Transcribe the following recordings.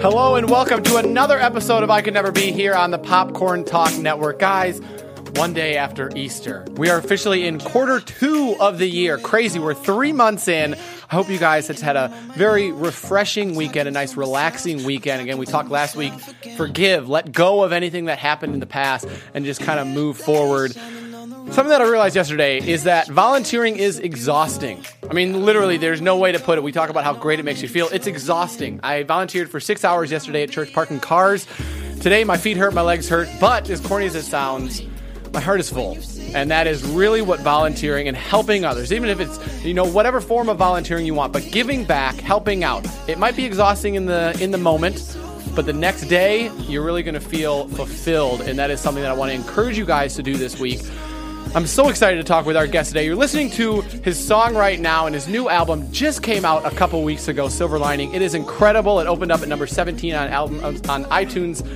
Hello and welcome to another episode of I Could Never Be here on the Popcorn Talk Network. Guys, one day after Easter, we are officially in quarter two of the year. Crazy, we're three months in. I hope you guys have had a very refreshing weekend, a nice relaxing weekend. Again, we talked last week forgive, let go of anything that happened in the past, and just kind of move forward. Something that I realized yesterday is that volunteering is exhausting. I mean, literally, there's no way to put it. We talk about how great it makes you feel. It's exhausting. I volunteered for six hours yesterday at church parking cars. Today, my feet hurt, my legs hurt, but as corny as it sounds, my heart is full. And that is really what volunteering and helping others, even if it's, you know, whatever form of volunteering you want, but giving back, helping out. It might be exhausting in the in the moment, but the next day you're really going to feel fulfilled and that is something that I want to encourage you guys to do this week. I'm so excited to talk with our guest today. You're listening to his song right now, and his new album just came out a couple weeks ago, Silver Lining. It is incredible. It opened up at number 17 on album on iTunes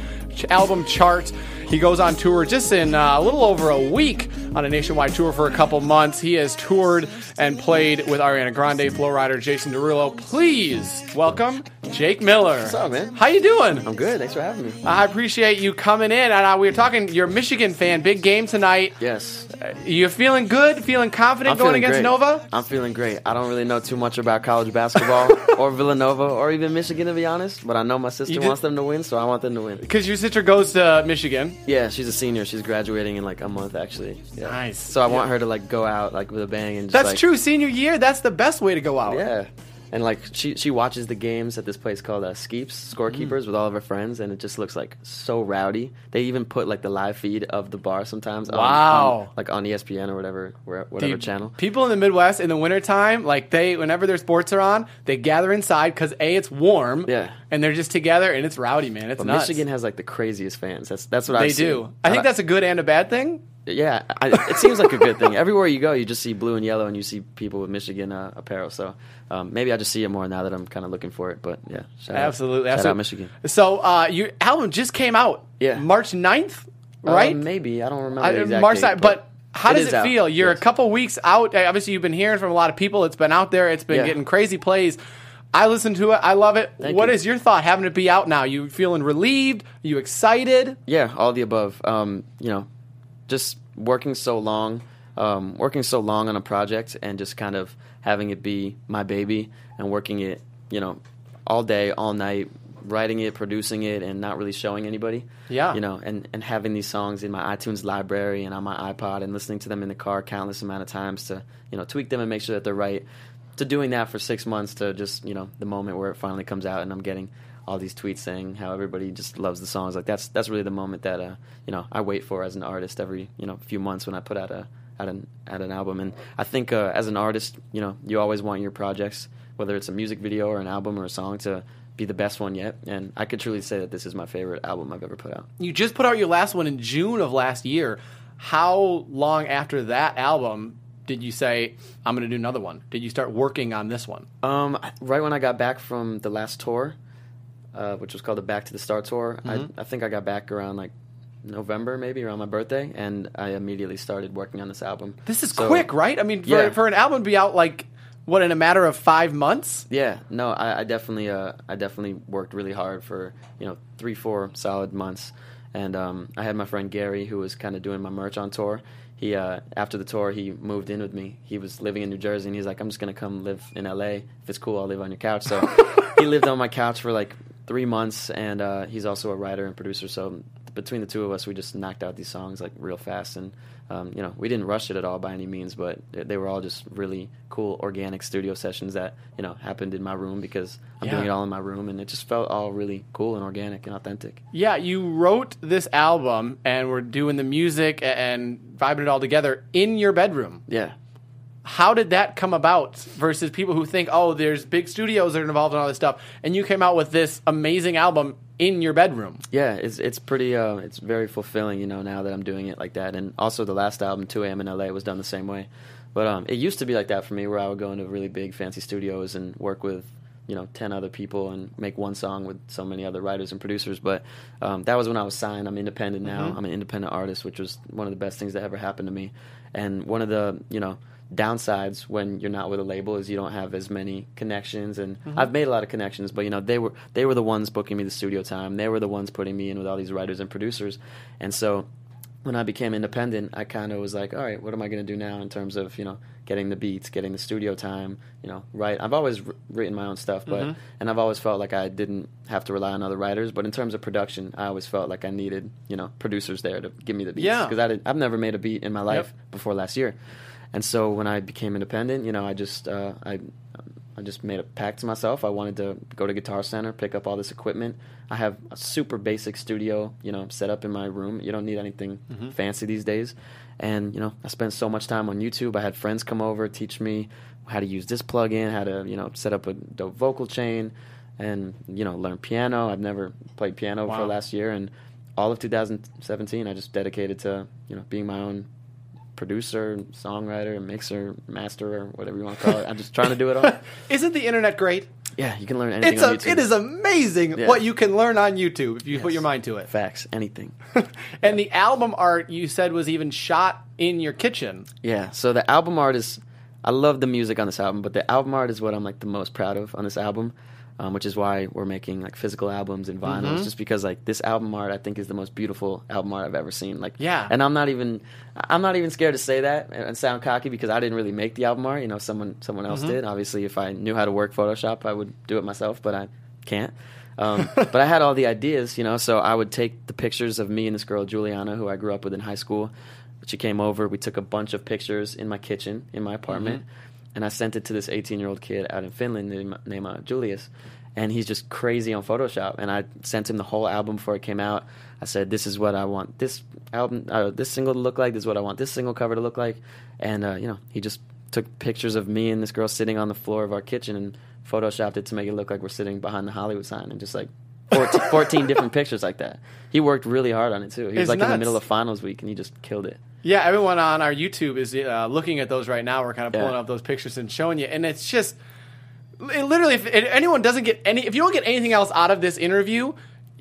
album chart. He goes on tour just in uh, a little over a week on a nationwide tour for a couple months. He has toured and played with Ariana Grande, Flo Rida, Jason Derulo. Please welcome Jake Miller. What's up, man? How you doing? I'm good. Thanks for having me. I appreciate you coming in. And uh, we were talking. You're a Michigan fan. Big game tonight. Yes. You feeling good? Feeling confident I'm going feeling against great. Nova? I'm feeling great. I don't really know too much about college basketball or Villanova or even Michigan, to be honest. But I know my sister wants them to win, so I want them to win. Because your sister goes to Michigan. Yeah, she's a senior. She's graduating in like a month, actually. Yeah. Nice. So I want her to like go out like with a bang and just That's like, true. Senior year, that's the best way to go out. Yeah. And like she she watches the games at this place called uh, Skeeps Mm. Scorekeepers with all of her friends, and it just looks like so rowdy. They even put like the live feed of the bar sometimes. Wow. on, like on ESPN or whatever whatever Dude, channel. People in the Midwest in the wintertime, like they, whenever their sports are on, they gather inside because A, it's warm. Yeah. And they're just together and it's rowdy, man. It's But nuts. Michigan has like the craziest fans. That's that's what they I've seen. do. I think that's a good and a bad thing. yeah. I, it seems like a good thing. Everywhere you go, you just see blue and yellow, and you see people with Michigan uh, apparel. So um, maybe I just see it more now that I'm kind of looking for it. But yeah, shout out- Absolutely. shout absolutely. out Michigan. So uh, your album just came out. Yeah. March 9th, Uh, right? maybe I don't remember I- the exact March 9th, but how it does it out, feel? You're yes. a couple weeks out. Uh, Obviously, you've been hearing from a lot of people. It's been out there. It's been Yeah. getting crazy plays. I listened to it. I love it. What Thank is your thought having it be out now? You feeling relieved? you excited? Yeah, all the above. Um, you know, just working so long, um, working so long on a project, and just kind of having it be my baby, and working it, you know, all day, all night, writing it, producing it, and not really showing anybody. Yeah. You know, and and having these songs in my iTunes library and on my iPod, and listening to them in the car countless amount of times to, you know, tweak them and make sure that they're right. To doing that for six months to just, you know, the moment where it finally comes out, and I'm getting all these tweets saying how everybody just loves the songs. Like that's that's really the moment that uh you know I wait for as an artist every you know few months when I put out a out an out an album. And I think uh, as an artist, you know, you always want your projects, whether it's a music video or an album or a song, to be the best one yet. And I could truly say that this is my favorite album I've ever put out. You just put out your last one in June of last year. How long after that album did you say, I'm going to do another one? Did you start working on this one? Um, right when I got back from the last tour, uh, which was called the Back to the Start tour, Mm-hmm. I, I think I got back around like November, maybe around my birthday, and I immediately started working on this album. This is So- quick, right? I mean, for, Yeah. for an album to be out like, what, in a matter of five months? Yeah, no, I, I definitely, uh, I definitely worked really hard for you know three, four solid months, and um, I had my friend Gary who was kind of doing my merch on tour. He uh, after the tour, he moved in with me. He was living in New Jersey, and he's like, "I'm just gonna come live in LA. If it's cool, I'll live on your couch." So he lived on my couch for like three months, and uh, he's also a writer and producer. So between the two of us, we just knocked out these songs like real fast, and um, you know, we didn't rush it at all by any means, but they were all just really cool organic studio sessions that you know happened in my room because I'm Yeah. doing it all in my room, and it just felt all really cool and organic and authentic. Yeah, you wrote this album and we're doing the music and vibing it all together in your bedroom. Yeah. How did that come about versus people who think, oh, there's big studios that are involved in all this stuff, and you came out with this amazing album in your bedroom? Yeah, it's it's pretty uh, it's very fulfilling, you know, now that I'm doing it like that. And also the last album, 2 AM in LA, was done the same way. But um, it used to be like that for me, where I would go into really big, fancy studios and work with you know ten other people and make one song with so many other writers and producers. But um, that was when I was signed. I'm independent now. Mhm. I'm an independent artist, which was one of the best things that ever happened to me. And one of the you know downsides when you're not with a label is you don't have as many connections. And I've made a lot of connections but you know they were they were the ones booking me the studio time. They were the ones putting me in with all these writers and producers. And so when I became independent I kind of was like all right what am I going to do now in terms of you know getting the beats getting the studio time you know write I've always wr- written my own stuff but Mhm. and I've always felt like I didn't have to rely on other writers. But in terms of production I always felt like I needed you know producers there to give me the beats Yeah. because I didn't, I've never made a beat in my life before last year and so when I became independent, you know, I just uh, I I just made a pact to myself. I wanted to go to Guitar Center, pick up all this equipment. I have a super basic studio, you know, set up in my room. You don't need anything Mhm. fancy these days. And you know, I spent so much time on YouTube. I had friends come over teach me how to use this plugin, how to you know set up a dope vocal chain, and you know learn piano. I've never played piano Wow. for last year, and all of 2017 I just dedicated to you know being my own producer, songwriter, mixer, master, or whatever you want to call it. I'm just trying to do it all. Isn't the internet great? Yeah, you can learn anything It's on a, it is amazing Yeah. what you can learn on YouTube if you put your mind to it. facts, anything. and the album art you said was even shot in your kitchen. Yeah. So the album art is, I love the music on this album, but the album art is what I'm like the most proud of on this album, um, which is why we're making like physical albums and vinyls, Mhm. just because like this album art I think is the most beautiful album art I've ever seen. Like, Yeah. And I'm not even, I'm not even scared to say that and sound cocky because I didn't really make the album art. You know, someone someone else Mhm. did. Obviously, if I knew how to work Photoshop, I would do it myself, but I can't. Um, but I had all the ideas, you know, so I would take the pictures of me and this girl Juliana, who I grew up with in high school. She came over. We took a bunch of pictures in my kitchen in my apartment, and I sent it to this 18 year old kid out in Finland named, named uh, Julius. And he's just crazy on Photoshop. And I sent him the whole album before it came out. I said, "This is what I want this album, uh, this single to look like. This is what I want this single cover to look like." And uh, you know, he just took pictures of me and this girl sitting on the floor of our kitchen and photoshopped it to make it look like we're sitting behind the Hollywood sign and just like 14, 14 different pictures like that. He worked really hard on it too. He was It's like in the middle of finals week and he just killed it. Yeah, everyone on our YouTube is uh, looking at those right now. We're kind of pulling Yeah. up those pictures and showing you, and it's just li- literally if anyone doesn't get any, if you don't get anything else out of this interview,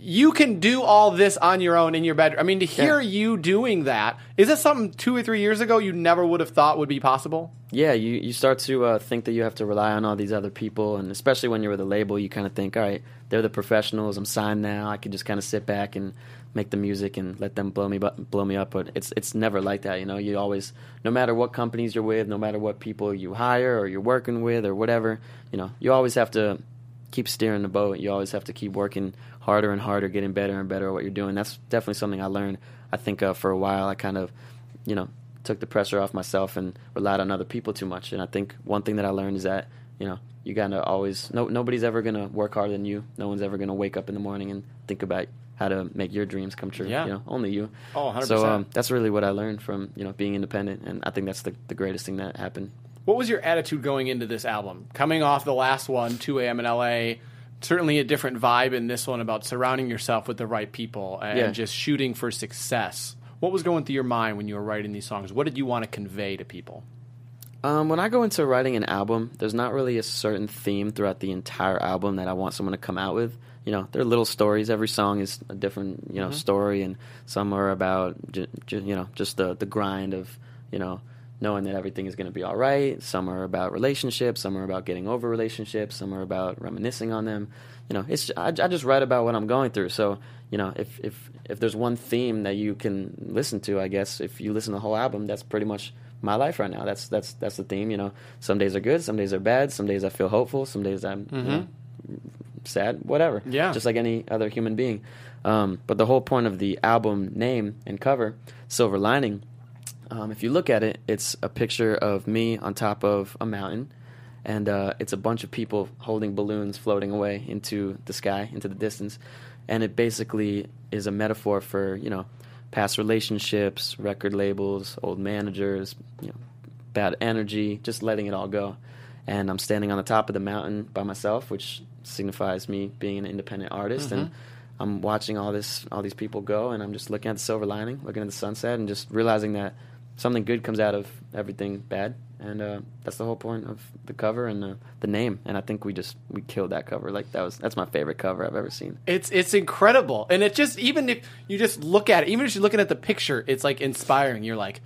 you can do all this on your own in your bedroom. I mean, to hear you doing that is that something two or three years ago you never would have thought would be possible? Yeah, you, you start to uh, think that you have to rely on all these other people, and especially when you're with a label, you kind of think, all right, they're the professionals. I'm signed now. I can just kind of sit back and make the music and let them blow me bu- blow me up. But it's it's never like that, you know. You always, no matter what companies you're with, no matter what people you hire or you're working with or whatever, you know, you always have to keep steering the boat. You always have to keep working harder and harder, getting better and better at what you're doing. That's definitely something I learned. I think uh, for a while I kind of, you know, took the pressure off myself and relied on other people too much. And I think one thing that I learned is that you know you gotta always no nobody's ever gonna work harder than you. No one's ever gonna wake up in the morning and think about how to make your dreams come true. Yeah. You know, only you. Oh, 100%. So um, that's really what I learned from you know being independent, and I think that's the the greatest thing that happened. What was your attitude going into this album? Coming off the last one, 2 a.m. in LA, certainly a different vibe in this one about surrounding yourself with the right people and Yeah. just shooting for success. What was going through your mind when you were writing these songs? What did you want to convey to people? Um, when I go into writing an album, there's not really a certain theme throughout the entire album that I want someone to come out with. You know, they're little stories. Every song is a different, you know, Mhm. story, and some are about, j- j- you know, just the the grind of, you know, knowing that everything is going to be all right. Some are about relationships. Some are about getting over relationships. Some are about reminiscing on them. You know, it's I, I just write about what I'm going through. So, you know, if if if there's one theme that you can listen to, I guess if you listen to the whole album, that's pretty much my life right now. That's that's that's the theme. You know, some days are good, some days are bad. Some days I feel hopeful. Some days I'm you know, sad. Whatever. Yeah. Just like any other human being. Um, but the whole point of the album name and cover, Silver Lining, um, if you look at it, it's a picture of me on top of a mountain, and uh, it's a bunch of people holding balloons floating away into the sky, into the distance, and it basically is a metaphor for you know past relationships, record labels, old managers, you know, bad energy, just letting it all go. And I'm standing on the top of the mountain by myself, which signifies me being an independent artist, and I'm watching all this, all these people go, and I'm just looking at the silver lining, looking at the sunset, and just realizing that something good comes out of everything bad, and uh, that's the whole point of the cover and the, the name. And I think we just we killed that cover. Like that was that's my favorite cover I've ever seen. It's it's incredible, and it just even if you just look at it, even if you're looking at the picture, it's like inspiring. You're like,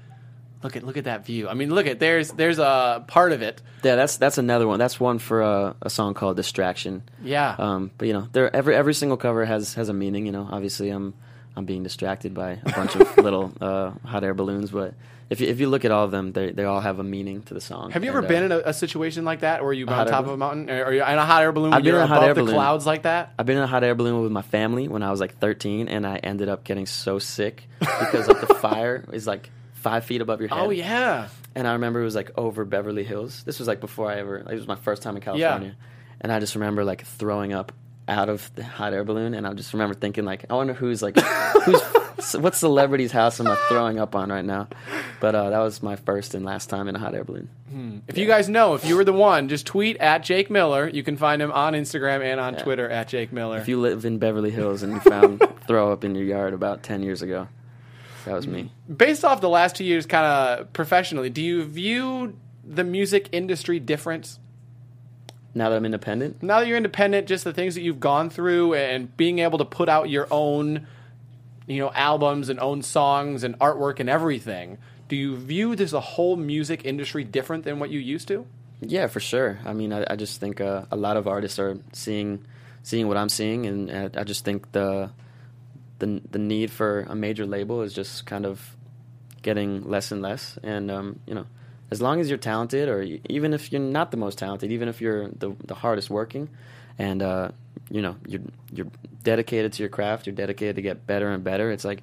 look at look at that view. I mean, look at there's there's a part of it. Yeah, that's that's another one. That's one for uh, a song called "Distraction." Yeah. Um, but you know, there every every single cover has has a meaning. You know, obviously I'm I'm being distracted by a bunch of little uh, hot air balloons, but if you, if you look at all of them, they they all have a meaning to the song. Have you ever And, uh, been in a, a situation like that, where you've been hot on top of a mountain, or are you in a hot air balloon? I've been you're in a hot air the balloon. clouds like that. I've been in a hot air balloon with my family when I was like 13, and I ended up getting so sick because like the fire is like five feet above your head. Oh yeah. And I remember it was like over Beverly Hills. This was like before I ever. It was my first time in California, and I just remember like throwing up out of the hot air balloon, and I just remember thinking like, I wonder who's like, who's what celebrity's house am I throwing up on right now? But uh, that was my first and last time in a hot air balloon. If you guys know, if you were the one, just tweet at Jake Miller. You can find him on Instagram and on Twitter at Jake Miller. If you live in Beverly Hills and you found throw up in your yard about ten years ago, that was me. Based off the last two years, kind of professionally, do you view the music industry different Now that I'm independent, now that you're independent? Just the things that you've gone through and being able to put out your own, you know, albums and own songs and artwork and everything. Do you view this a whole music industry different than what you used to? Yeah, for sure. I mean, I, I just think uh, a lot of artists are seeing seeing what I'm seeing, and uh, I just think the the the need for a major label is just kind of getting less and less. And um, you know, as long as you're talented, or even if you're not the most talented, even if you're the the hardest working, and uh, you know you're you're dedicated to your craft, you're dedicated to get better and better. It's like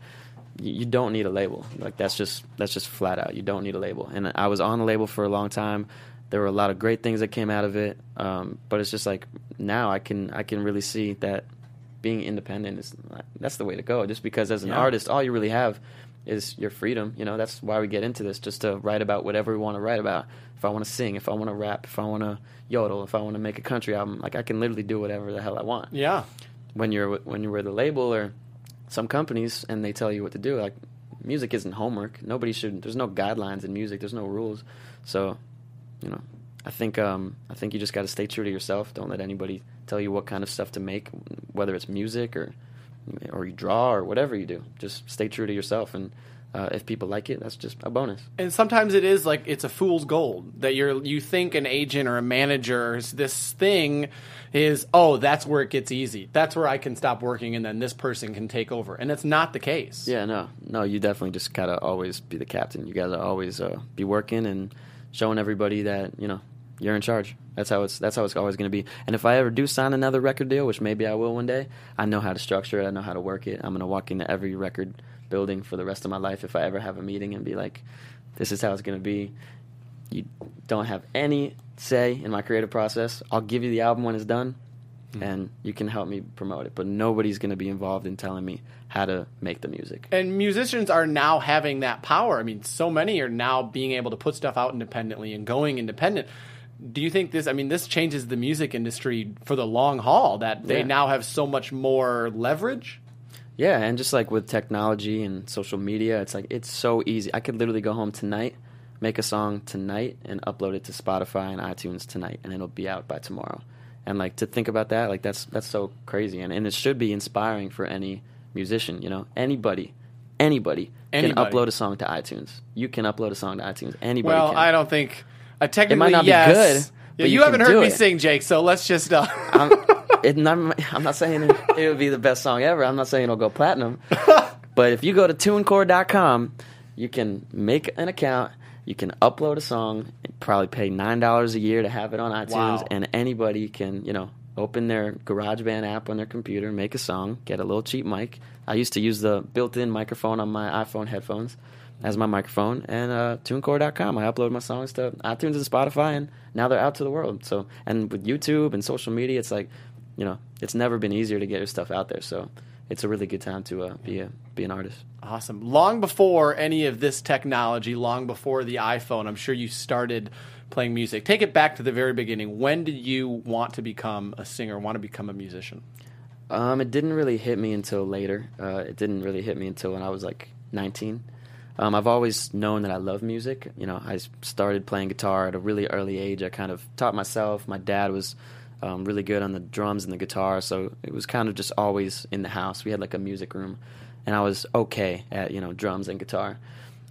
you don't need a label. Like that's just that's just flat out. You don't need a label. And I was on the label for a long time. There were a lot of great things that came out of it. Um, but it's just like now I can I can really see that being independent is that's the way to go. Just because as an Yeah. artist, all you really have is your freedom. You know, that's why we get into this, just to write about whatever we want to write about. If I want to sing, if I want to rap, if I want to yodel, if I want to make a country album, like I can literally do whatever the hell I want Yeah. when you're when you're with a label or some companies and they tell you what to do like music isn't homework nobody should there's no guidelines in music there's no rules so you know i think um i think you just got to stay true to yourself don't let anybody tell you what kind of stuff to make whether it's music or or you draw or whatever you do just stay true to yourself and uh, if people like it that's just a bonus And sometimes it is like it's a fool's gold that you're you think an agent or a manager is this thing is oh that's where it gets easy that's where I can stop working and then this person can take over and it's not the case. Yeah, no, no. You definitely just gotta always be the captain. You gotta always uh, be working and showing everybody that you know you're in charge. That's how it's. That's how it's always gonna be. And if I ever do sign another record deal, which maybe I will one day, I know how to structure it. I know how to work it. I'm gonna walk into every record building for the rest of my life if I ever have a meeting and be like, "This is how it's gonna be." You don't have any say in my creative process. I'll give you the album when it's done, mm-hmm. and you can help me promote it. But nobody's gonna be involved in telling me how to make the music. And musicians are now having that power. I mean, so many are now being able to put stuff out independently and going independent. Do you think this? I mean, this changes the music industry for the long haul. That they Yeah. now have so much more leverage. Yeah, and just like with technology and social media, it's like it's so easy. I could literally go home tonight, make a song tonight, and upload it to Spotify and iTunes tonight, and it'll be out by tomorrow. And like to think about that, like that's that's so crazy, and and it should be inspiring for any musician. You know, anybody, anybody, Anybody. can upload a song to iTunes. You can upload a song to iTunes. Anybody Well, can. I don't think. Uh, technically, might not be yes. good, Yeah, but you, you haven't heard me it. sing, Jake. So let's just. Uh, I'm, it, I'm, I'm not saying it, it would be the best song ever. I'm not saying it'll go platinum. but if you go to tunecore.com, you can make an account. You can upload a song, and probably pay nine dollars a year to have it on iTunes, Wow. and anybody can, you know, open their GarageBand app on their computer, make a song, get a little cheap mic. I used to use the built-in microphone on my iPhone headphones as my microphone, and uh, TuneCore.com. I upload my songs to iTunes and Spotify, and now they're out to the world. So, and with YouTube and social media, it's like, you know, it's never been easier to get your stuff out there. So, it's a really good time to uh, be a be an artist. awesome. Long before any of this technology, long before the iPhone, I'm sure you started playing music. Take it back to the very beginning. When did you want to become a singer? Want to become a musician? Um, it didn't really hit me until later. Uh, it didn't really hit me until when I was like 19. Um, I've always known that I love music. You know, I started playing guitar at a really early age. I kind of taught myself. My dad was um, really good on the drums and the guitar, so it was kind of just always in the house. We had like a music room, and I was okay at you know drums and guitar.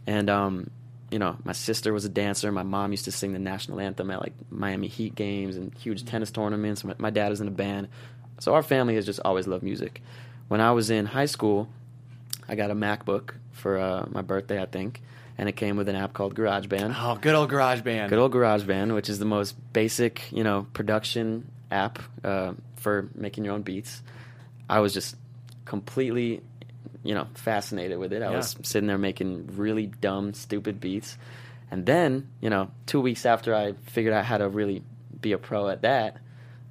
And um, you know, my sister was a dancer. My mom used to sing the national anthem at like Miami Heat games and huge tennis tournaments. My, my dad was in a band, so our family has just always loved music. When I was in high school, I got a MacBook for uh, my birthday, I think, and it came with an app called GarageBand. Oh, good old GarageBand. Good old GarageBand, which is the most basic, you know, production app uh, for making your own beats. I was just completely, you know, fascinated with it. I Yeah. was sitting there making really dumb, stupid beats, and then, you know, two weeks after I figured out how to really be a pro at that,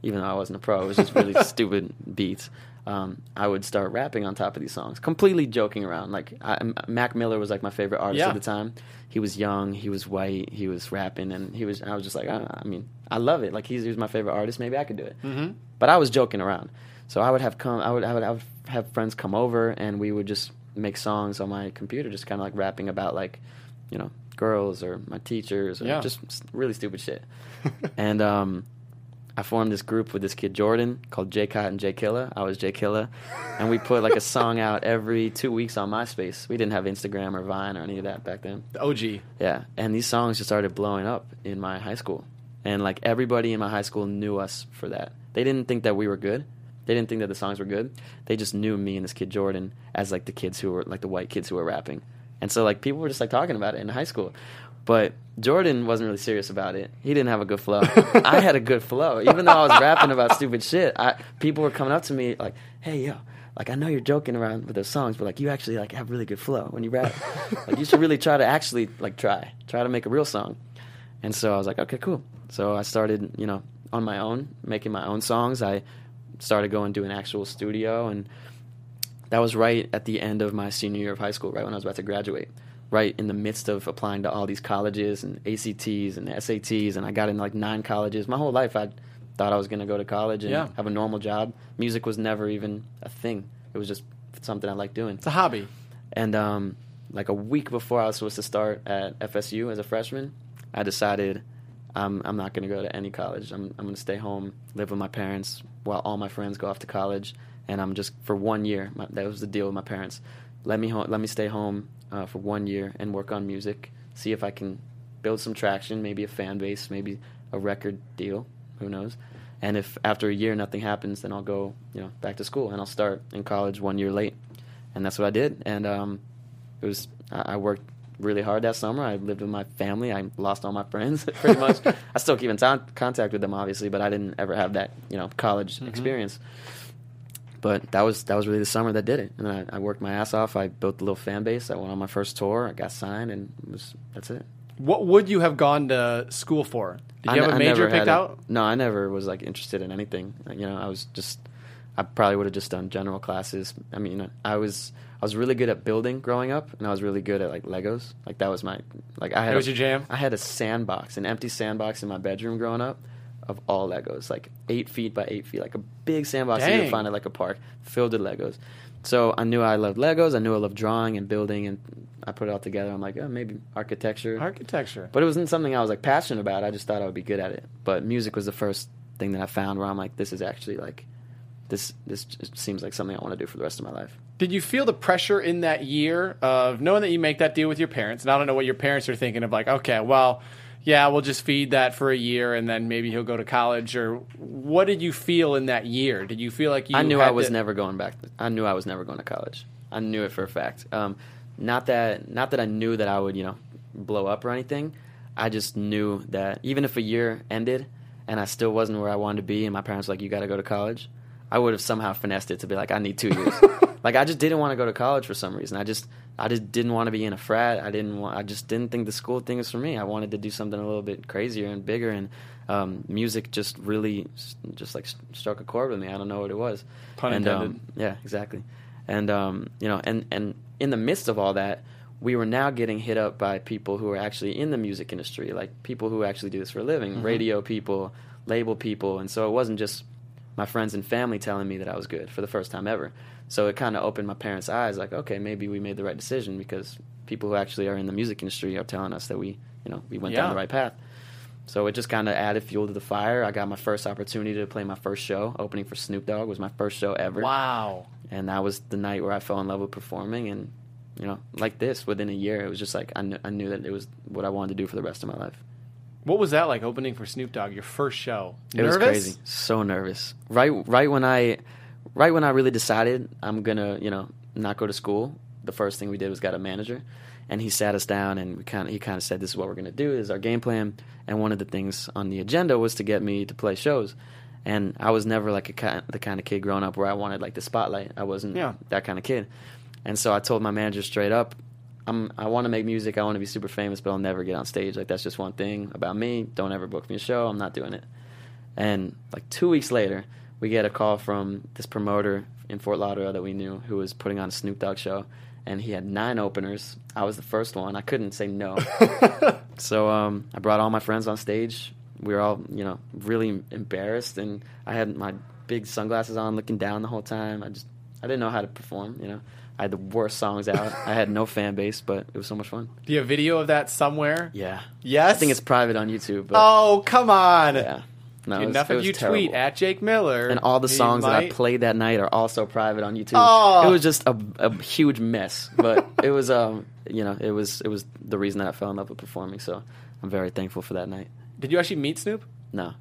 even though I wasn't a pro, it was just really stupid beats. Um, I would start rapping on top of these songs, completely joking around. Like I, Mac Miller was like my favorite artist Yeah. at the time. He was young, he was white, he was rapping, and he was. I was just like, I, I mean, I love it. Like he's, he was my favorite artist. Maybe I could do it. Mm-hmm. But I was joking around. So I would have come. I would. I would, I would have friends come over, and we would just make songs on my computer, just kind of like rapping about like, you know, girls or my teachers or Yeah. just really stupid shit. and um, I formed this group with this kid Jordan called J Cott and J Killa. I was J Killa, and we put like a song out every two weeks on MySpace. We didn't have Instagram or Vine or any of that back then. The OG. Yeah, and these songs just started blowing up in my high school, and like everybody in my high school knew us for that. They didn't think that we were good. They didn't think that the songs were good. They just knew me and this kid Jordan as like the kids who were like the white kids who were rapping, and so like people were just like talking about it in high school. But Jordan wasn't really serious about it. He didn't have a good flow. I had a good flow, even though I was rapping about stupid shit. I, people were coming up to me like, "Hey, yo, like I know you're joking around with those songs, but like you actually like have really good flow when you rap. like you should really try to actually like try, try to make a real song." And so I was like, "Okay, cool." So I started, you know, on my own, making my own songs. I started going to an actual studio, and that was right at the end of my senior year of high school, right when I was about to graduate right in the midst of applying to all these colleges and ACTs and SATs, and I got in like nine colleges. My whole life, I thought I was going to go to college and Yeah. have a normal job. Music was never even a thing. It was just something I liked doing. It's a hobby. And um, like a week before I was supposed to start at FSU as a freshman, I decided I'm I'm not going to go to any college. I'm I'm going to stay home, live with my parents while all my friends go off to college, and I'm just for one year. My, that was the deal with my parents. Let me ho- let me stay home uh, for one year and work on music. See if I can build some traction, maybe a fan base, maybe a record deal. Who knows? And if after a year nothing happens, then I'll go, you know, back to school and I'll start in college one year late. And that's what I did. And um, it was I I worked really hard that summer. I lived with my family. I lost all my friends pretty much. I still keep in ton- contact with them, obviously, but I didn't ever have that you know college experience. But that was that was really the summer that did it. And then I, I worked my ass off. I built a little fan base. I went on my first tour. I got signed, and it was that's it. What would you have gone to school for? Did you I have a I major picked a- out? No, I never was like interested in anything. You know, I was just I probably would have just done general classes. I mean, I was I was really good at building growing up, and I was really good at like Legos. Like that was my like I had That was a, your jam? I had a sandbox, an empty sandbox in my bedroom growing up of all Legos, like eight feet by eight feet, like a big sandbox you would find at like a park filled with Legos. So I knew I loved Legos. I knew I loved drawing and building, and I put it all together. I'm like, oh, maybe architecture. Architecture. But it wasn't something I was like passionate about. I just thought I would be good at it. But music was the first thing that I found where I'm like, this is actually like, this this seems like something I want to do for the rest of my life. Did you feel the pressure in that year of knowing that you make that deal with your parents? And I don't know what your parents are thinking of, like, okay, well, yeah, we'll just feed that for a year and then maybe he'll go to college. Or what did you feel in that year? Did you feel like you I knew I was to- never going back. I knew I was never going to college. I knew it for a fact. Um, not that not that I knew that I would you know blow up or anything. I just knew that even if a year ended and I still wasn't where I wanted to be, and my parents were like, "You got to go to college," I would have somehow finessed it to be like, "I need two years." like I just didn't want to go to college for some reason. I just I just didn't want to be in a frat. I didn't want. I just didn't think the school thing was for me. I wanted to do something a little bit crazier and bigger. And um, music just really just like struck a chord with me. I don't know what it was. Pun and, intended. Um, yeah, exactly. And um, you know, and and in the midst of all that, we were now getting hit up by people who are actually in the music industry, like people who actually do this for a living, Mm-hmm. radio people, label people, and so it wasn't just my friends and family telling me that I was good for the first time ever. So it kind of opened my parents' eyes, like, okay, maybe we made the right decision because people who actually are in the music industry are telling us that we, you know, we went Yeah. down the right path. So it just kind of added fuel to the fire. I got my first opportunity to play my first show, opening for Snoop Dogg was my first show ever, Wow. and that was the night where I fell in love with performing. And you know, like this, within a year, it was just like I knew, I knew that it was what I wanted to do for the rest of my life. What was that like opening for Snoop Dogg, your first show? It Nervous? was crazy. So nervous. Right right when I right when I really decided I'm gonna, you know, not go to school, the first thing we did was got a manager and he sat us down and we kinda he kinda said this is what we're gonna do, this is our game plan. And one of the things on the agenda was to get me to play shows. And I was never like a the kind of kid growing up where I wanted like the spotlight. I wasn't Yeah. that kind of kid. And so I told my manager straight up, I'm I want to make music. I want to be super famous, but I'll never get on stage. Like that's just one thing about me. Don't ever book me a show. I'm not doing it. And like two weeks later, we get a call from this promoter in Fort Lauderdale that we knew who was putting on a Snoop Dogg show, and he had nine openers. I was the first one. I couldn't say no. so um, I brought all my friends on stage. We were all, you know, really embarrassed, and I had my big sunglasses on, looking down the whole time. I just, I didn't know how to perform. You know, I had the worst songs out. I had no fan base, but it was so much fun. Do you have video of that somewhere? Yeah, Yes. I think it's private on YouTube. But Oh, come on. yeah, no, was- Enough was you terrible. tweet at Jake Miller. and all the he songs that I played that night are also private on YouTube. Oh. It was just a, a huge mess, but it was um you know it was it was the reason that I fell in love with performing. So I'm very thankful for that night. Did you actually meet Snoop? No,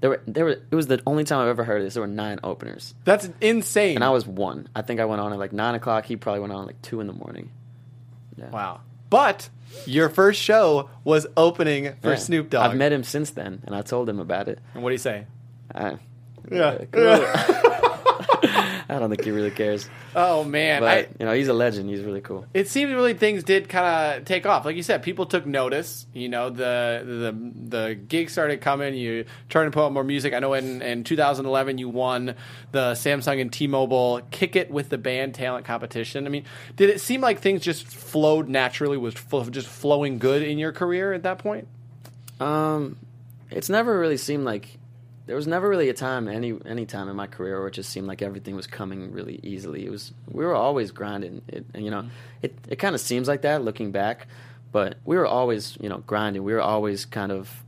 there were there were it was the only time I've ever heard of this. There were nine openers, That's insane. and I was one. I think I went on at like nine o'clock. He probably went on at like two in the morning. Yeah. Wow. But your first show was opening for Yeah. Snoop Dogg. I've met him since then, and I told him about it. And what do you say? I, Yeah. Uh, cool. I don't think he really cares, Oh man, but I, you know he's a legend. He's really cool. it seemed really things did kind of take off. Like you said, people took notice. You know, the the the gigs started coming. You trying to put out more music. I know in, in 2011 you won the Samsung and T-Mobile Kick It with the Band talent competition. I mean, did it seem like things just flowed naturally? Was fl- just flowing good in your career at that point? Um, it's never really seemed like there was never really a time any any time in my career where it just seemed like everything was coming really easily. It was we were always grinding. It, and you know, mm-hmm. it it kind of seems like that looking back, but we were always you know grinding. We were always kind of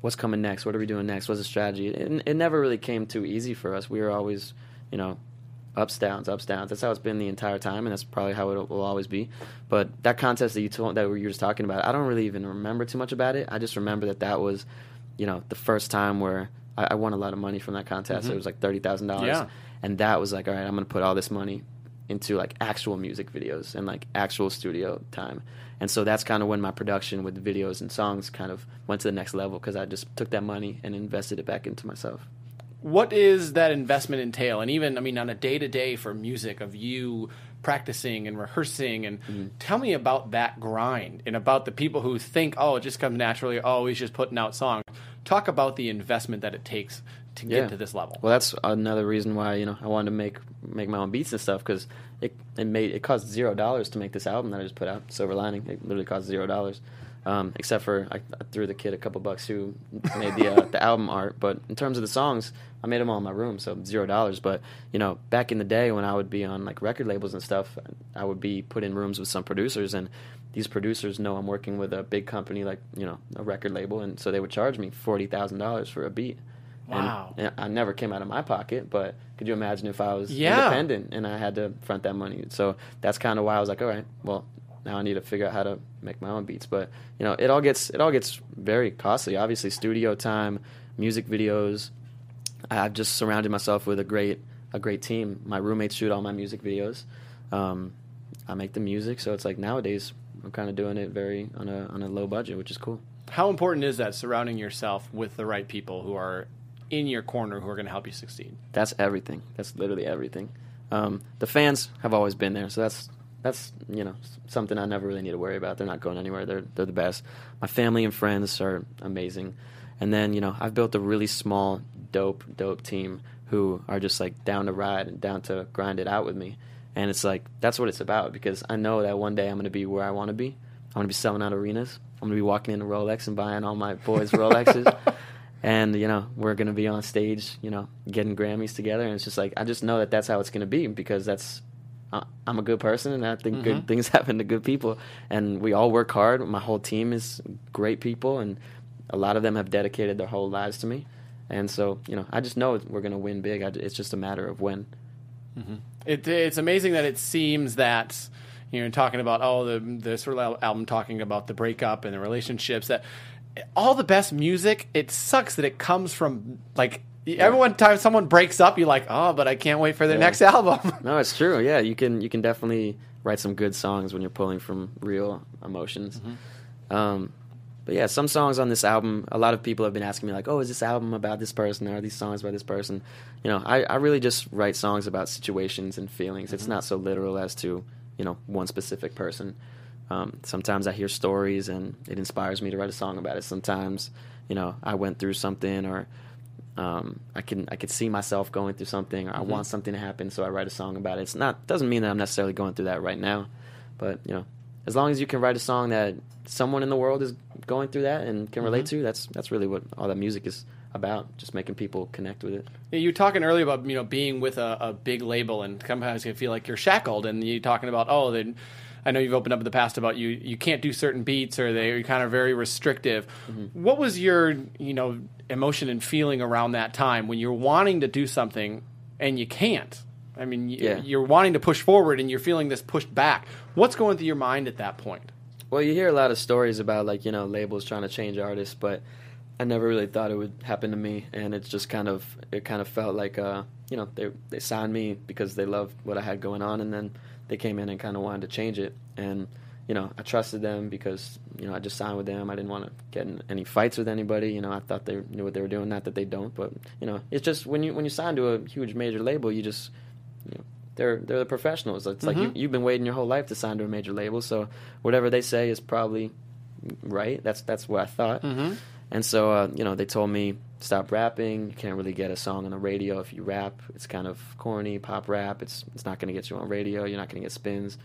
what's coming next. What are we doing next? What's the strategy? It, it never really came too easy for us. We were always you know ups downs ups downs that's how it's been the entire time and that's probably how it will always be but that contest that you told that you were just talking about i don't really even remember too much about it i just remember that that was you know the first time where i, I won a lot of money from that contest. It was like $30000 and that was like all right i'm gonna put all this money into like actual music videos and like actual studio time. And so that's kind of when my production with videos and songs kind of went to the next level because i just took that money and invested it back into myself. What is that investment entail? And even i mean on a day to day for music of you practicing and rehearsing and Mm-hmm. tell me about that grind and about the people who think oh it just comes naturally oh he's just putting out songs talk about the investment that it takes to get Yeah. to this level Well, that's another reason why you know I wanted to make make my own beats and stuff because it it made it cost zero dollars to make this album that I just put out. Silver Lining, it literally cost zero dollars, um, except for I, I threw the kid a couple bucks who made the uh, the album art. But in terms of the songs, I made them all in my room, so zero dollars. But you know, back in the day when I would be on like record labels and stuff, I would be put in rooms with some producers and. These producers know I'm working with a big company like you know a record label, and so they would charge me forty thousand dollars for a beat. And- Wow. and I never came out of my pocket, but could you imagine if I was Yeah. independent and I had to front that money? So that's kind of why I was like, all right, well, now I need to figure out how to make my own beats. But you know, it all gets it all gets very costly. Obviously, studio time, music videos. I've just surrounded myself with a great a great team. My roommates shoot all my music videos. Um, I make the music, so it's like nowadays I'm kind of doing it very on a on a low budget, which is cool. how important is that surrounding yourself with the right people who are in your corner who are going to help you succeed That's everything. That's literally everything. Um, the fans have always been there, so that's that's you know something I never really need to worry about. They're not going anywhere. They're they're the best. My family and friends are amazing, and then you know I've built a really small, dope, dope team who are just like down to ride and down to grind it out with me. And it's like that's what it's about because I know that one day I'm going to be where I want to be. I'm going to be selling out arenas. I'm going to be walking into Rolex and buying all my boys Rolexes and you know we're gonna be on stage you know getting grammys together and it's just like i just know that that's how it's gonna be because that's I- I'm a good person, and I think Mm-hmm. good things happen to good people. And we all work hard. My whole team is great people, and a lot of them have dedicated their whole lives to me. And so, you know, I just know we're going to win big. I, it's just a matter of when. It, it's amazing that it seems that you know talking about oh the the sort of album talking about the breakup and the relationships that all the best music it sucks that it comes from like every one time someone breaks up you're like oh but I can't wait for their Yeah. next album No, it's true. Yeah, you can you can definitely write some good songs when you're pulling from real emotions. Um, but yeah, some songs on this album, a lot of people have been asking me like, "Oh, is this album about this person? Or are these songs about this person?" You know, I, I really just write songs about situations and feelings. It's not so literal as to you know one specific person. Um, sometimes I hear stories and it inspires me to write a song about it. Sometimes, you know, I went through something or um, I can I could see myself going through something, or I want something to happen, so I write a song about it. It's not doesn't mean that I'm necessarily going through that right now, but you know, as long as you can write a song that someone in the world is going through that and can relate mm-hmm. to, that's that's really what all that music is about. Just making people connect with it. Yeah, you were talking earlier about you know being with a, a big label and sometimes you feel like you're shackled, and you're talking about oh, then I know you've opened up in the past about you you can't do certain beats or they're kind of very restrictive. Mm-hmm. What was your you know emotion and feeling around that time when you're wanting to do something and you can't? I mean, y- Yeah. you're wanting to push forward and you're feeling this pushed back. What's going through your mind at that point? Well, you hear a lot of stories about like you know labels trying to change artists, but I never really thought it would happen to me, and it's just kind of it kind of felt like uh you know they they signed me because they loved what I had going on, and then they came in and kind of wanted to change it, and you know I trusted them because you know I just signed with them. I didn't want to get in any fights with anybody. You know I thought they knew what they were doing, not that they don't, but you know it's just when you when you sign to a huge major label, you just you know, they're they're the professionals. It's like you, you've been waiting your whole life to sign to a major label, so whatever they say is probably right. That's that's what I thought. And so uh, you know they told me stop rapping. You can't really get a song on the radio if you rap. It's kind of corny pop rap. It's it's not going to get you on radio. You're not going to get spins.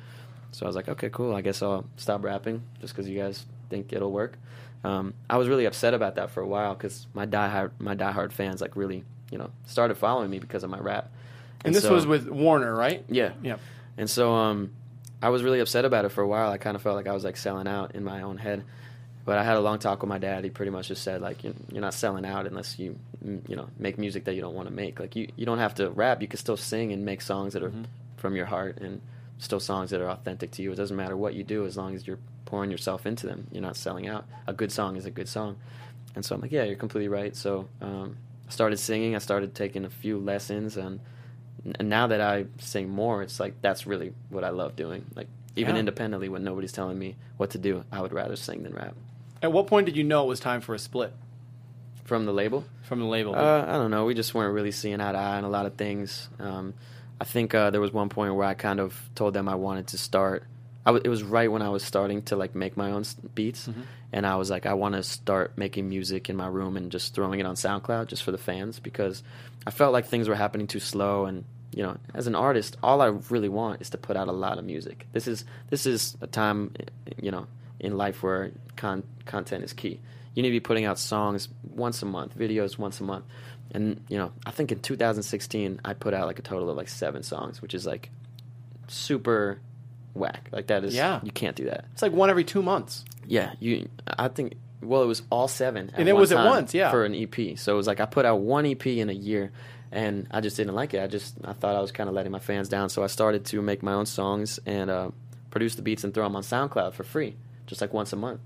So I was like, okay, cool. I guess I'll stop rapping just because you guys think it'll work. Um, I was really upset about that for a while because my diehard my diehard fans like really you know started following me because of my rap. And this so- was with Warner, right? yeah. Yeah. And so um, I was really upset about it for a while. I kind of felt like I was like selling out in my own head. But I had a long talk with my dad. He pretty much just said like you're, not selling out unless you mm, you know make music that you don't want to make. Like you you don't have to rap. You can still sing and make songs that are from your heart and still songs that are authentic to you. It doesn't matter what you do as long as you're pouring yourself into them. You're not selling out. A good song is a good song. And so I'm like, yeah, you're completely right. So um, I started singing. I started taking a few lessons, and, and now that I sing more, it's like that's really what I love doing. Like even Yeah. independently, when nobody's telling me what to do, I would rather sing than rap. At what point did you know it was time for a split From the label, from the label? uh, I don't know. We just weren't really seeing eye to eye on a lot of things. Um, I think uh, there was one point where I kind of told them I wanted to start. I w- it was right when I was starting to like make my own beats, and I was like, I want to start making music in my room and just throwing it on SoundCloud just for the fans because I felt like things were happening too slow. And you know, as an artist, all I really want is to put out a lot of music. This is this is a time, you know, in life where con- content is key. You need to be putting out songs once a month, videos once a month. And you know, I think in 2016 I put out like a total of like seven songs, which is like super whack. Like that is Yeah. you can't do that. it's like one every two months. Yeah, you. I think. Well, it was all seven, And it was at once, yeah. for an EP. So it was like I put out one EP in a year, and I just didn't like it. I just I thought I was kind of letting my fans down. So I started to make my own songs and uh, produce the beats and throw them on SoundCloud for free, just like once a month.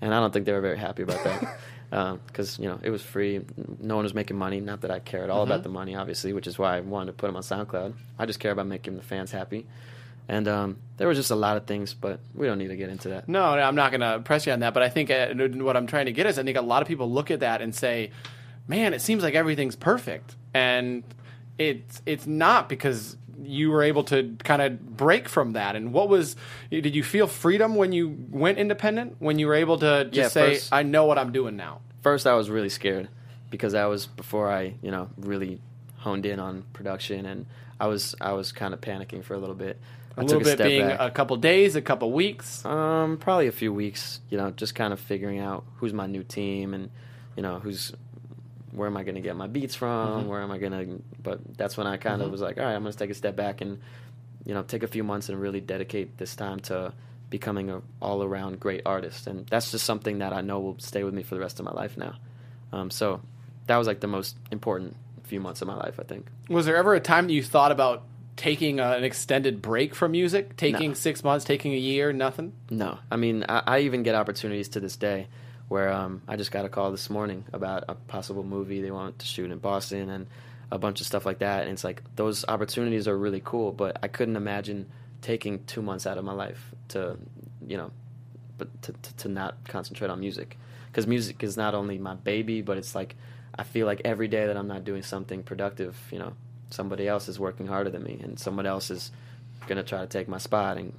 And I don't think they were very happy about that because you know it was free. No one was making money. Not that I care at all Mm-hmm. about the money, obviously, which is why I wanted to put them on SoundCloud. I just care about making the fans happy. And um, there were just a lot of things, but we don't need to get into that. No, no, I'm not going to press you on that. But I think uh, what I'm trying to get is I think a lot of people look at that and say, "Man, it seems like everything's perfect," and it's it's not because you were able to kind of break from that. And what was? Did you feel freedom when you went independent? When you were able to just Yeah, say, first- "I know what I'm doing now." first I was really scared because that was before I, you know, really honed in on production and I was I was kind of panicking for a little bit. A little bit step being back. a couple days, a couple weeks. um probably a few weeks, you know, just kind of figuring out who's my new team and you know, who's where am I going to get my beats from? Mm-hmm. Where am I going to but that's when I kind of was like, all right, I'm going to take a step back and you know, take a few months and really dedicate this time to becoming a all around great artist. And that's just something that I know will stay with me for the rest of my life now. Um, so that was like the most important few months of my life, I think. Was there ever a time that you thought about taking a, an extended break from music, taking No. six months, taking a year, nothing? No, I mean, I, I even get opportunities to this day where um, I just got a call this morning about a possible movie they want to shoot in Boston and a bunch of stuff like that. And it's like those opportunities are really cool, but I couldn't imagine taking two months out of my life to, you know, but to, to, to not concentrate on music because music is not only my baby, but it's like I feel like every day that I'm not doing something productive, you know, somebody else is working harder than me, and someone else is gonna try to take my spot, and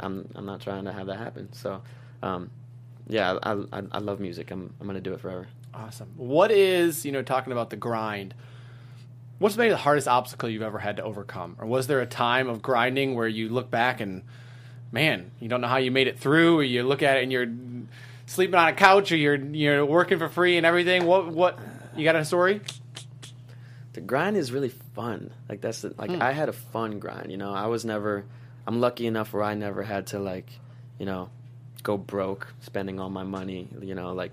I'm I'm not trying to have that happen. So, um, yeah, I, I I love music. I'm I'm gonna do it forever. Awesome. What is, you know, talking about the grind, what's maybe the hardest obstacle you've ever had to overcome? Or was there a time of grinding where you look back and, man, you don't know how you made it through, or you look at it and you're sleeping on a couch, or you're you're working for free and everything? What what you got a story? the grind is really fun. Like that's the, like Hmm. I had a fun grind. You know, I was never. I'm lucky enough where I never had to like, you know, go broke spending all my money. You know, like,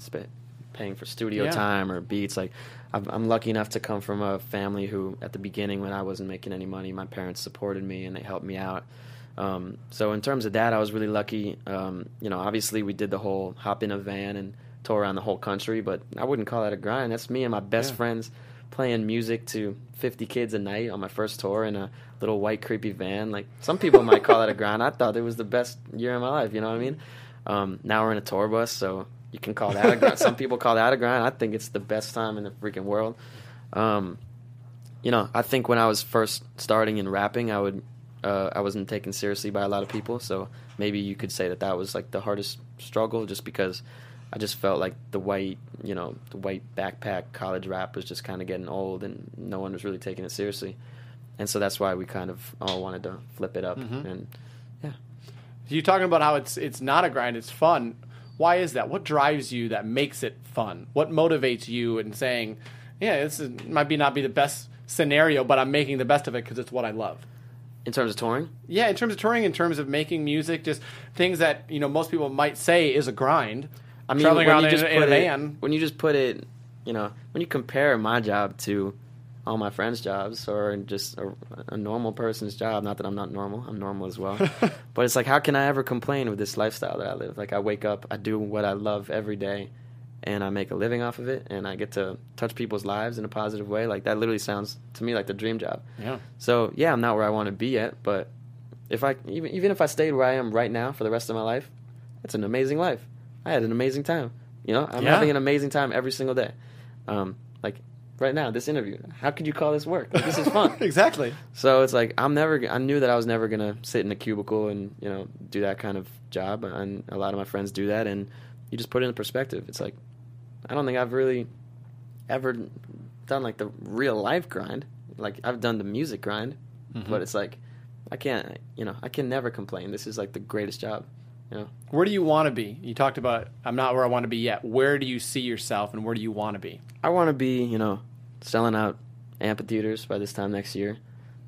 sp- paying for studio Yeah. time or beats. Like, I'm, I'm lucky enough to come from a family who, at the beginning, when I wasn't making any money, my parents supported me and they helped me out. Um, so in terms of that, I was really lucky. Um, you know, obviously we did the whole hop in a van and tour around the whole country, but I wouldn't call that a grind. That's me and my best Yeah. friends playing music to 50 kids a night on my first tour in a little white creepy van. Like some people might call that a grind. I thought it was the best year of my life. You know what I mean? Um, now we're in a tour bus, so you can call that a grind. Some people call that a grind. I think it's the best time in the freaking world. Um, you know, I think when I was first starting in rapping, I would uh, I wasn't taken seriously by a lot of people. So maybe you could say that that was like the hardest struggle, just because I just felt like the white, you know, the white backpack college rap was just kind of getting old, and no one was really taking it seriously. And so that's why we kind of all wanted to flip it up. Mhm. And yeah, You talking about how it's it's not a grind, it's fun. Why is that? What drives you that makes it fun? What motivates you in saying, "Yeah, this is, might be not be the best scenario, but I'm making the best of it because it's what I love." in terms of touring, Yeah, in terms of touring, in terms of making music, just things that you know most people might say is a grind. I mean, traveling when around you just in put a it, van. when you just put it, you know, when you compare my job to all my friends' jobs or just a, a normal person's job, not that I'm not normal, I'm normal as well. but it's like, how can I ever complain with this lifestyle that I live? Like, I wake up, I do what I love every day, and I make a living off of it, and I get to touch people's lives in a positive way. Like, that literally sounds to me like the dream job. Yeah, So yeah, I'm not where I want to be yet, but if I even even if I stayed where I am right now for the rest of my life, it's an amazing life. I had an amazing time. You know, I'm Yeah. having an amazing time every single day. Um, like right now, this interview. How could you call this work? Like, this is fun. exactly. so it's like I'm never. I knew that I was never gonna sit in a cubicle and you know do that kind of job, and a lot of my friends do that, and you just put it in perspective. It's like I don't think I've really ever done like the real life grind. Like I've done the music grind, Mm-hmm. but it's like I can't. You know, I can never complain. This is like the greatest job. Know, Where do you want to be? You talked about I'm not where I want to be yet. Where do you see yourself, and where do you want to be? I want to be. You know, selling out amphitheaters by this time next year,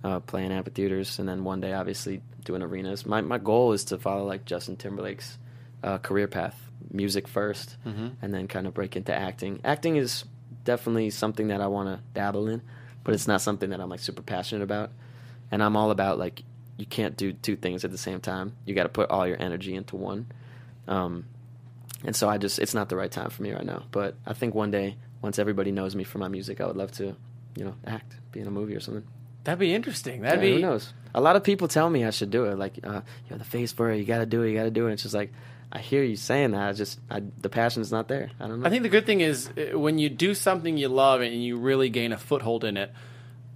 uh, playing amphitheaters, and then one day, obviously, doing arenas. My my goal is to follow like Justin Timberlake's uh, career path, music 1st Mhm. and then kind of break into acting. Acting is definitely something that I want to dabble in, but it's not something that I'm like super passionate about. And I'm all about like you can't do two things at the same time. You got to put all your energy into one. Um, and so I just it's not the right time for me right now. But I think one day, once everybody knows me for my music, I would love to, you know, act, be in a movie or something. That'd be interesting. That'd Yeah, be who knows? A lot of people tell me I should do it. Like, uh, you have the face for it. You got to do it. You got to do it. It's just like I hear you saying that. I just I, the passion's not there. I don't know. I think the good thing is uh, when you do something you love and you really gain a foothold in it,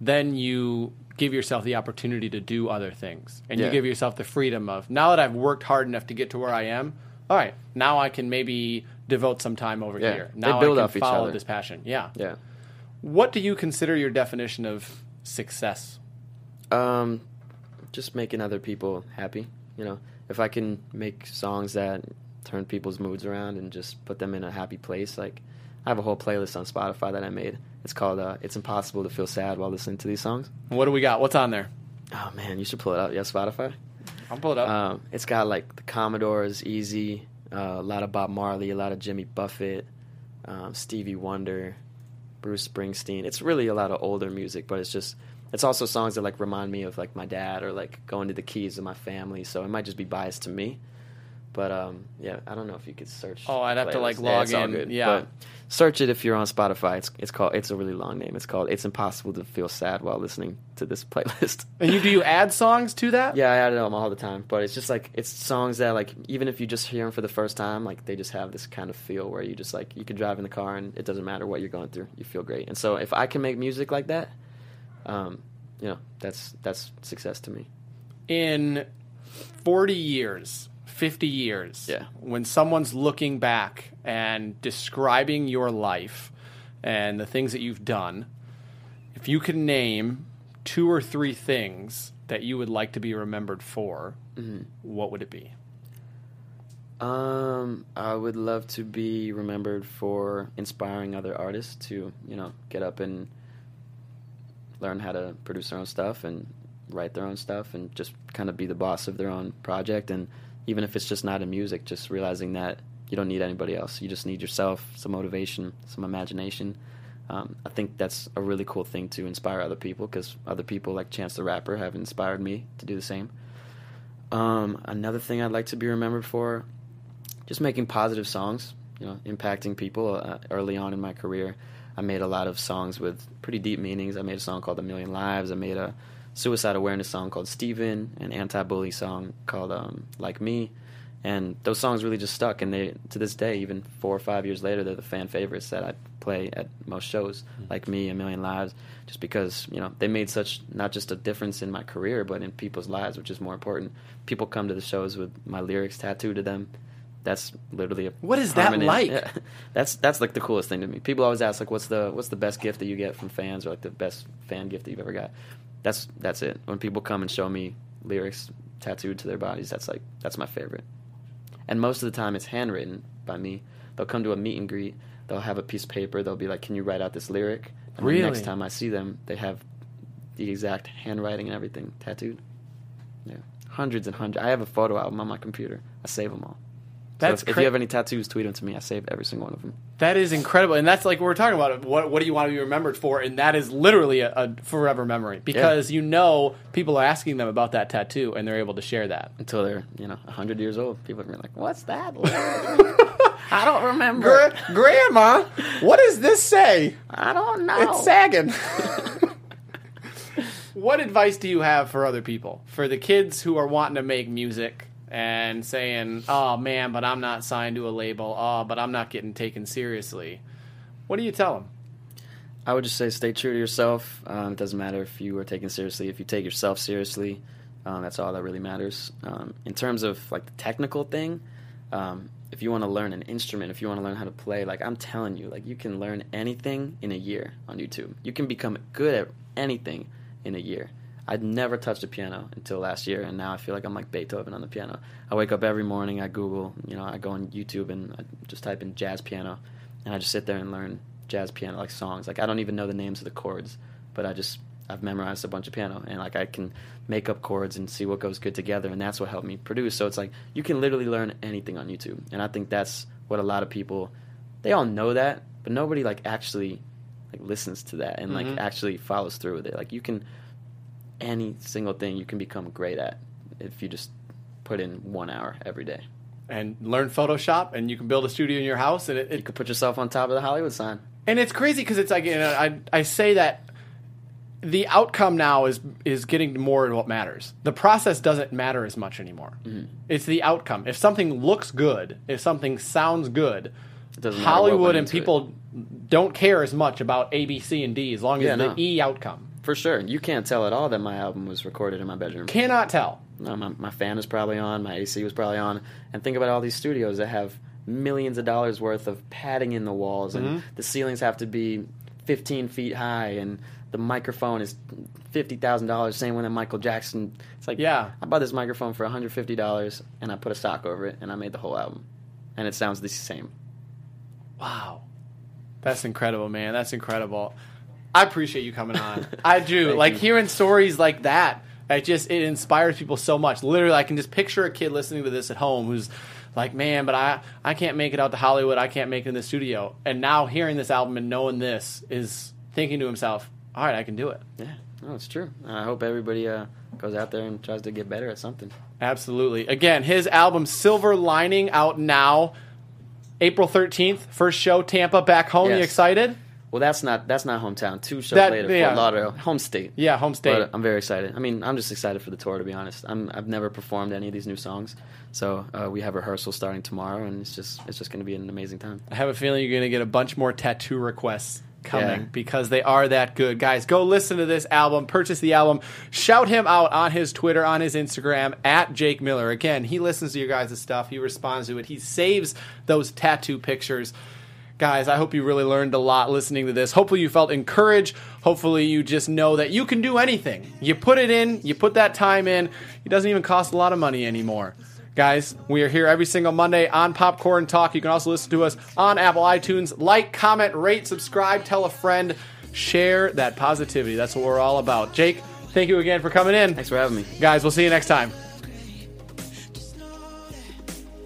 then you give yourself the opportunity to do other things. And you give yourself the freedom of now that I've worked hard enough to get to where I am, all right, now I can maybe devote some time over Yeah. here. They Now build I can off each follow other. this passion. Yeah. yeah. What do you consider your definition of success? Um, just making other people happy. You know, if I can make songs that turn people's moods around and just put them in a happy place, like I have a whole playlist on Spotify that I made. It's called uh, "It's Impossible to Feel Sad While Listening to These Songs." What do we got? What's on there? Oh man, you should pull it up. Yeah, Spotify. I'll pull it up. Um, it's got like the Commodores, Easy, uh, a lot of Bob Marley, a lot of Jimmy Buffett, um, Stevie Wonder, Bruce Springsteen. It's really a lot of older music, but it's just it's also songs that like remind me of like my dad or like going to the keys of my family. So it might just be biased to me. But um, yeah, I don't know if you could search. Oh, I'd have to, like, log all in. good. Yeah. But search it if you're on Spotify. It's it's called. It's a really long name. It's called. It's impossible to feel sad while listening to this playlist. and you do you add songs to that? Yeah, I add them all the time, but it's just like it's songs that like even if you just hear them for the first time, like they just have this kind of feel where you just like you could drive in the car and it doesn't matter what you're going through, you feel great. And so if I can make music like that, um, you know, that's that's success to me. in 40 years, 50 years, Yeah. when someone's looking back and describing your life and the things that you've done, if you could name two or three things that you would like to be remembered for, Mm-hmm. what would it be? Um, I would love to be remembered for inspiring other artists to, you know, get up and learn how to produce their own stuff and write their own stuff and just kind of be the boss of their own project. And even if it's just not in music, just realizing that you don't need anybody else. You just need yourself, some motivation, some imagination. Um, I think that's a really cool thing to inspire other people because other people like Chance the Rapper have inspired me to do the same. Um, another thing I'd like to be remembered for, just making positive songs, you know, impacting people. Uh, early on in my career, I made a lot of songs with pretty deep meanings. I made a song called "A Million Lives." I made a suicide awareness song called "Steven," an anti-bully song called um, "Like Me," and those songs really just stuck. And they, to this day, even four or five years later, they're the fan favorites that I play at most shows. Like me, "A Million Lives," just because you know they made such not just a difference in my career, but in people's lives, which is more important. People come to the shows with my lyrics tattooed to them. That's literally a What is that like? Yeah. That's that's like the coolest thing to me. People always ask like, "What's the what's the best gift that you get from fans, or like the best fan gift that you've ever got?" That's that's it. When people come and show me lyrics tattooed to their bodies, that's like that's my favorite. And most of the time, it's handwritten by me. They'll come to a meet and greet. They'll have a piece of paper. They'll be like, "Can you write out this lyric?" And Really? the next time I see them, they have the exact handwriting and everything tattooed. Yeah, hundreds and hundreds. I have a photo album on my computer. I save them all. That's so if, if you have any tattoos, tweet them to me. I save every single one of them. That is incredible, and that's like what we're talking about. What what do you want to be remembered for? And that is literally a, a forever memory because you know people are asking them about that tattoo, and they're able to share that. Until they're you know hundred years old, people are gonna be like, "What's that?" I don't remember. Grandma, what does this say? I don't know. It's sagging. what advice do you have for other people? For the kids who are wanting to make music and saying, "Oh man, but I'm not signed to a label. Oh, but I'm not getting taken seriously." What do you tell them? I would just say stay true to yourself. Um, it doesn't matter if you are taken seriously. If you take yourself seriously, um, that's all that really matters. Um, in terms of like the technical thing, um, if you want to learn an instrument, if you want to learn how to play, like I'm telling you, like you can learn anything in a year on YouTube. You can become good at anything in a year. I'd never touched a piano until last year, and now I feel like I'm like Beethoven on the piano. I wake up every morning, I Google, you know, I go on YouTube and I just type in jazz piano, and I just sit there and learn jazz piano like songs. Like I don't even know the names of the chords, but I just I've memorized a bunch of piano, and like I can make up chords and see what goes good together, and that's what helped me produce. So it's like you can literally learn anything on YouTube, and I think that's what a lot of people they all know that, but nobody like actually like listens to that and Mhm. like actually follows through with it. Like you can any single thing you can become great at if you just put in one hour every day. And learn Photoshop, and you can build a studio in your house, and it, You it could put yourself on top of the Hollywood sign. and it's crazy because it's like you know, I I say that the outcome now is is getting more in what matters. The process doesn't matter as much anymore. Mm-hmm. It's the outcome. If something looks good, if something sounds good, It doesn't Hollywood and into it. people don't care as much about A, B, C, and D as long as Yeah, the no. E outcome. For sure. You can't tell at all that my album was recorded in my bedroom. Cannot tell. No, my, my fan is probably on, my AC was probably on. And think about all these studios that have millions of dollars worth of padding in the walls, and Mhm. the ceilings have to be 15 feet high, and the microphone is $50,000. Same with a Michael Jackson. It's like, Yeah. I bought this microphone for $150, and I put a sock over it, and I made the whole album. And it sounds the same. Wow. That's incredible, man. That's incredible. I appreciate you coming on. I do. Like you. hearing stories like that It just it inspires people so much. Literally, I can just picture a kid listening to this at home who's like, "Man, but I I can't make it out to Hollywood. I can't make it in the studio." And now hearing this album and knowing this is thinking to himself, "All right, I can do it." Yeah, no, it's true. I hope everybody uh, goes out there and tries to get better at something. Absolutely. Again, his album Silver Lining out now, April 13th. First show Tampa back home. You excited? Well, that's not that's not hometown. Two shows That- later, yeah. Fort Lauderdale, home state. Yeah, home state. But I'm very excited. I mean, I'm just excited for the tour. To be honest, I'm I've never performed any of these new songs, so uh, we have rehearsal starting tomorrow, and it's just it's just going to be an amazing time. I have a feeling you're going to get a bunch more tattoo requests coming Yeah. because they are that good. Guys, go listen to this album, purchase the album, shout him out on his Twitter, on his Instagram, at Jake Miller. Again, he listens to your guys' stuff, he responds to it, he saves those tattoo pictures. Guys, I hope you really learned a lot listening to this. Hopefully, you felt encouraged. Hopefully, you just know that you can do anything. You put it in, you put that time in. It doesn't even cost a lot of money anymore. Guys, we are here every single Monday on Popcorn Talk. You can also listen to us on Apple iTunes. Like, comment, rate, subscribe, tell a friend, share that positivity. That's what we're all about. Jake, thank you again for coming in. Thanks for having me. Guys, we'll see you next time.